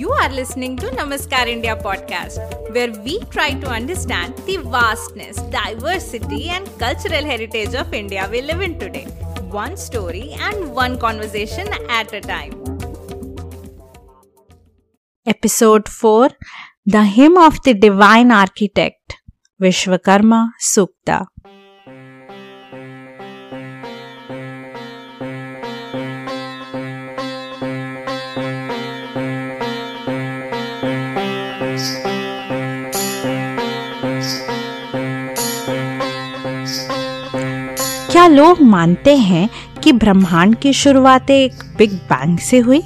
You are listening to Namaskar India podcast, where we try to understand the vastness, diversity, and cultural heritage of India we live in today, one story and one conversation at a time. Episode 4 The Hymn of the Divine Architect Vishwakarma Sukta क्या लोग मानते हैं कि ब्रह्मांड की शुरुआत एक big bang से हुई?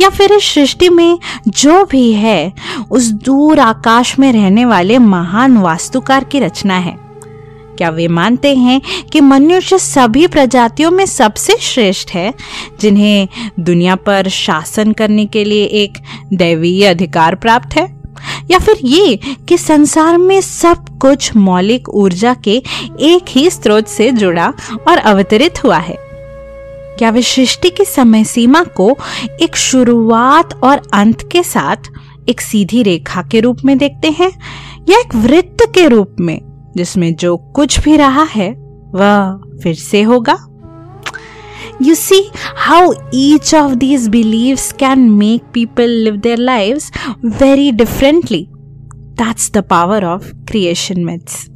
या फिर इस सृष्टि में जो भी है, उस दूर आकाश में रहने वाले महान वास्तुकार की रचना है? क्या वे मानते हैं कि मनुष्य सभी प्रजातियों में सबसे श्रेष्ठ है, जिन्हें दुनिया पर शासन करने के लिए एक दैवीय अधिकार प्राप्त है? या फिर ये कि संसार में सब कुछ मौलिक ऊर्जा के एक ही स्रोत से जुड़ा और अवतरित हुआ है। क्या वे सृष्टि की समय सीमा को एक शुरुआत और अंत के साथ एक सीधी रेखा के रूप में देखते हैं या एक वृत्त के रूप में, जिसमें जो कुछ भी रहा है, वह फिर से होगा? You see how each of these beliefs can make people live their lives very differently. That's the power of creation myths.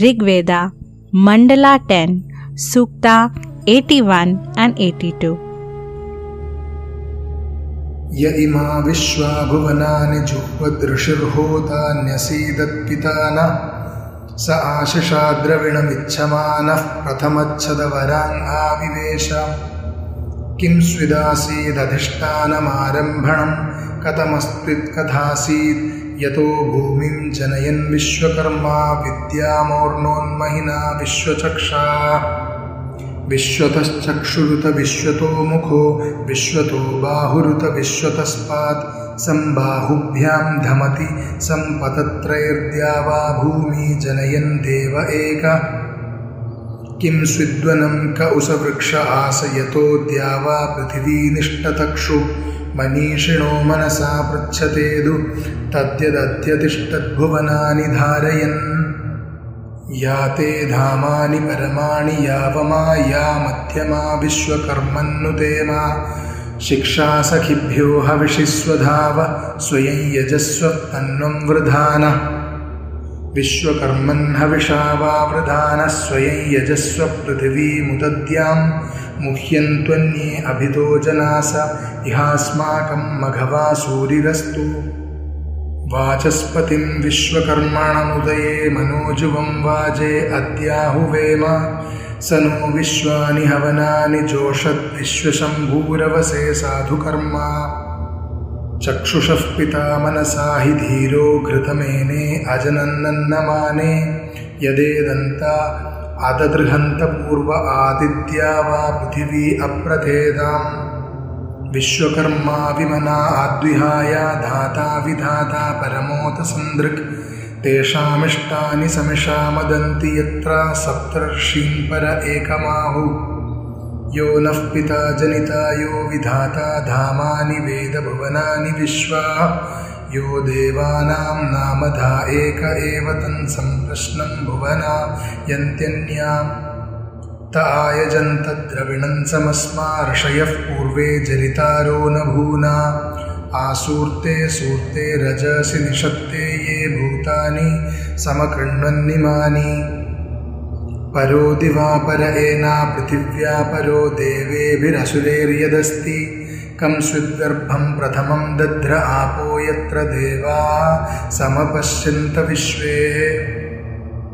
Rig Veda, Mandala 10, Sukta 81 and 82. य इमा विश्वा भुवनानि जुह्वदृशिर्होतान्यसीदत्पिता न स आशिषाद्रविणमिच्छमानः प्रथमच्छदवराङ्गाविवेश किं स्विदासीदधिष्ठानमारम्भणं कथमस्त्वित्कथासीत् यतो भूमिं जनयन् विश्वकर्मा विद्यामोर्णोन्महिना विश्वचक्षा। विश्वतश्चक्षुरुत विश्वतो मुखो विश्वतो बाहुरुत विश्वतस्पात् सम्बाहुभ्यां धमति सम्पतत्रैर्द्या वा भूमि जनयन् देव एक। किं स्विद्वनं क उसवृक्ष आसयतो द्या वा पृथिवीनिष्टतक्षु मनीषिणो मनसा पृच्छतेदु तद्यदत्यतिष्ठद्भुवनानि धारयन्। या ते धामानि परमाणि यावमा या मध्यमा विश्वकर्मन्नुतेमा शिक्षा सखिभ्यो हविषिस्वधाव स्वयं यजस्व तन्वं वृधान। विश्वकर्मन् हविषा वा वृधानः, स्वयं यजस्व पृथिवीमुदद्यां मुह्यन्त्वन्ये अभितो जनास, इहास्माकं मघवा सूरिरस्तु। वाचस्पतिं विश्वकर्मणमुदये, मनोजुवं वाजे अद्याहुवेम स नो विश्वानि हवनानि जोषद्विश्वशम्भूरवसे साधुकर्मा। चक्षुषः पिता मनसा हि धीरो घृतमेने अजनन्नन्नमाने। यदेदन्ता अददृहन्तपूर्व आदित्या वा पृथिवी अप्रथेदाम्। विश्वकर्मा विमना आद्विहाया धाता विधाता परमोत तेषामिष्टानि समिषामदन्ति यत्र सप्तर्षीन् पर एकमाहु। यो नः पिता जनिता यो विधाता धामानि वेदभुवनानि विश्वा। यो देवानां नामधा एक एव तन्सम्प्रश्नं भुवना यन्त्यन्याम्। त आयजन्तद्रविणं समस्मा ऋषयः पूर्वे जरितारो न भूना आसूर्ते सूर्ते रजसि निषत्ते ये भूतानि समकृण्वन्निमानि। परो दिवापर एना पृथिव्या परो देवेभिरसुरेर्यदस्ति। कं स्विद्गर्भं प्रथमं दध्र आपो यत्र देवा समपश्यन्त विश्वे।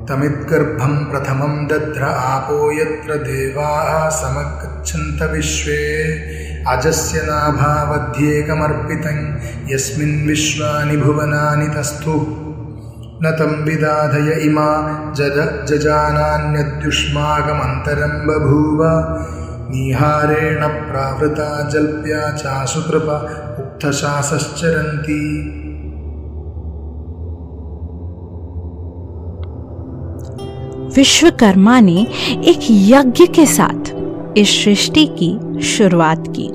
तमिद्गर्भं प्रथमं दध्र आपो यत्र देवाः समगच्छन्त विश्वे अजस्य नाभावध्येकमर्पितं यस्मिन् विश्वानि भुवनानि तस्थु। न तं विदाधय इमा जद जजानान्यद्युष्माकमन्तरं बभूव निहारेण प्रावृता जल्प्या चासु कृपा विश्वकर्मा ने एक यज्ञ के साथ इस सृष्टि की शुरुआत की।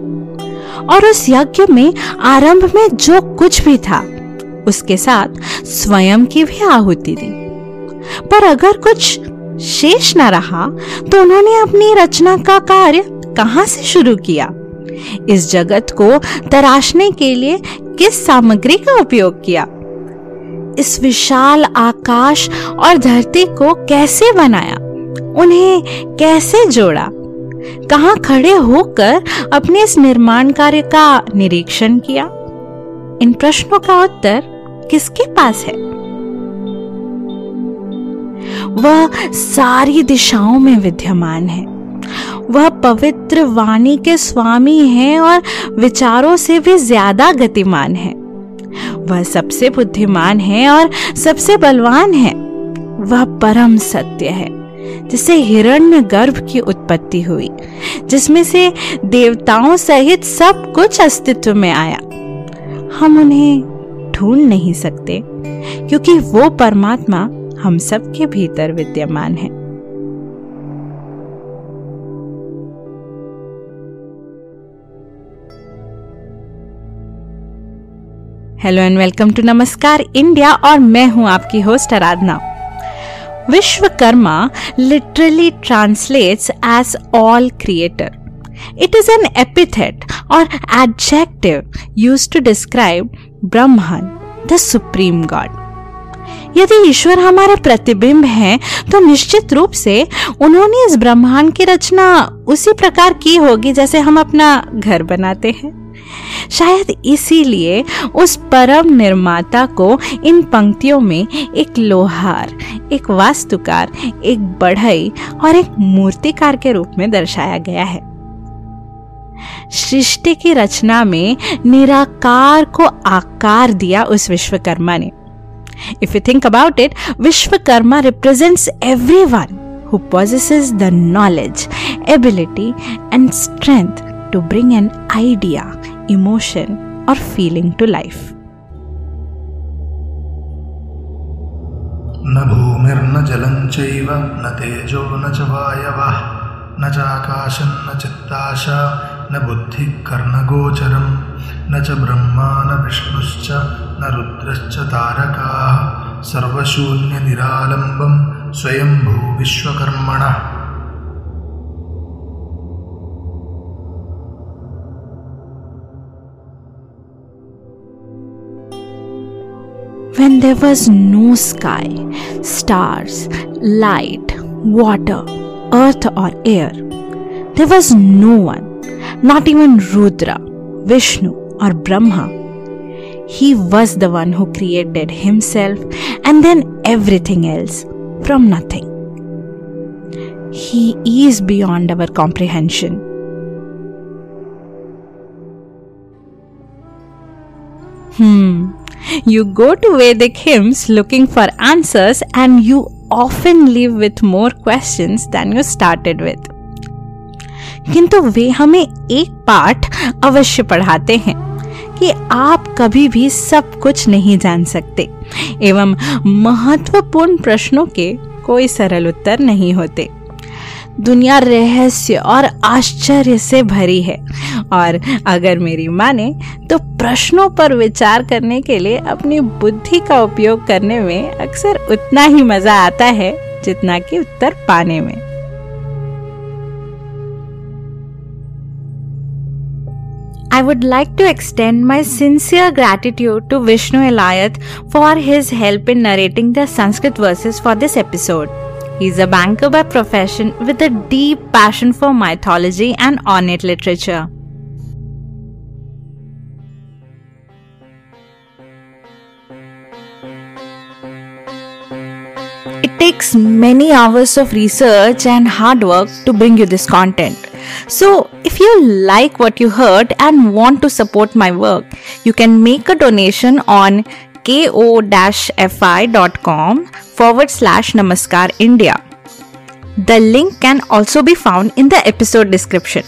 और उस यज्ञ में, आरंभ में जो कुछ भी था, उसके साथ स्वयं की भी आहुति दी। पर अगर कुछ शेष न रहा तो उन्होंने अपनी रचना का कार्य कहाँ से शुरू किया? इस जगत को तराशने के लिए किस सामग्री का उपयोग किया? इस विशाल आकाश और धरती को कैसे बनाया? उन्हें कैसे जोड़ा? कहा खड़े होकर अपने इस निर्माण कार्य का निरीक्षण किया? इन प्रश्नों का उत्तर किसके पास है? वह सारी दिशाओं में विद्यमान है। वह पवित्र वाणी के स्वामी है और विचारों से भी ज़्यादा गतिमान है। वह सबसे बुद्धिमान है और सबसे बलवान है। वह परम सत्य है। जिसे हिरण्य गर्भ की उत्पत्ति हुई, जिसमें से देवताओं सहित सब कुछ अस्तित्व में आया। हम उन्हें ढूंढ नहीं सकते, क्योंकि वो परमात्मा हम सबके भीतर विद्यमान है। Hello and welcome to Namaskar India और मैं हूँ आपकी host Aradhana. Vishwakarma literally translates as all creator it is an epithet और adjective use to describe Brahman the supreme god यदि ईश्वर हमारे प्रतिबिंब हैं तो निश्चित रूप से उन्होंने इस ब्रह्मांड की रचना उसी प्रकार की होगी जैसे हम अपना घर बनाते हैं। शायद इसीलिए उस परम निर्माता को इन पंक्तियों में एक लोहार एक वास्तुकार एक बढ़ई और एक मूर्तिकार के रूप में दर्शाया गया है। सृष्टि की रचना में निराकार को आकार दिया उस विश्वकर्मा ने। If you think about it Vishwakarma represents everyone who possesses the knowledge, ability, and strength to bring an idea, emotion, or feeling to life. न भूमिर्न जलं चैव न तेजो न च वायवः न चाकाशं न चित्ताशा न बुद्धिः कर्णगोचरं न च ब्रह्मा न विष्णुश्च न रुद्रश्च तारकाः सर्वशून्यनिरालम्बं स्वयंभू when there was no sky, stars, light, water, earth, or air. There was no one, not even Rudra, Vishnu, or Brahma. He was the one who created himself and then everything else from nothing. He is beyond our comprehension. Hmm. You go to Vedic hymns looking for answers and you often leave with more questions than you started with. किंतु वे हमें एक पाठ अवश्य पढ़ाते हैं कि आप कभी भी सब कुछ नहीं जान सकते एवं महत्वपूर्ण प्रश्नों के कोई सरल उत्तर नहीं होते दुनिया रहस्य और आश्चर्य से भरी है और अगर मेरी माने तो प्रश्नों पर विचार करने के लिए अपनी बुद्धि का उपयोग करने में अक्सर उतना ही मज़ा आता है जितना कि उत्तर पाने में I would like to extend my sincere gratitude to Vishnu Elayat for his help in narrating the Sanskrit verses for this episode. He is a banker by profession with a deep passion for mythology and ornate literature. It takes many hours of research and hard work to bring you this content. So, if you like what you heard and want to support my work, you can make a donation on ko-fi.com forward slash namaskar India. The link can also be found in the episode description.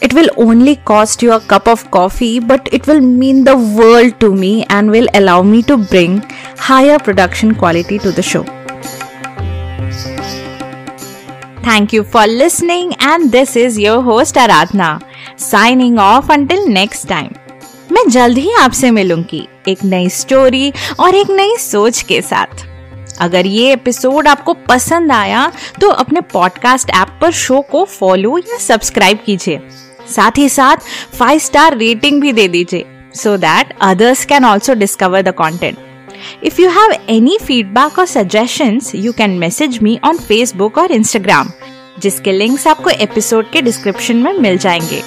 It will only cost you a cup of coffee, but it will mean the world to me and will allow me to bring higher production quality to the show. Thank you for listening, and this is your host Aradhna, signing off until next time. मैं जल्द ही आपसे मिलूंगी एक नई story और एक नई सोच के साथ। अगर ये एपिसोड आपको पसंद आया तो अपने पॉडकास्ट ऐप पर शो को फॉलो या सब्सक्राइब कीजिए। साथ ही साथ फाइव स्टार रेटिंग भी दे दीजिए so that others can also discover the content If you have any feedback or suggestions, you can message me on Facebook और Instagram, जिसके लिंक्स आपको एपिसोड के डिस्क्रिप्शन में मिल जाएँगे।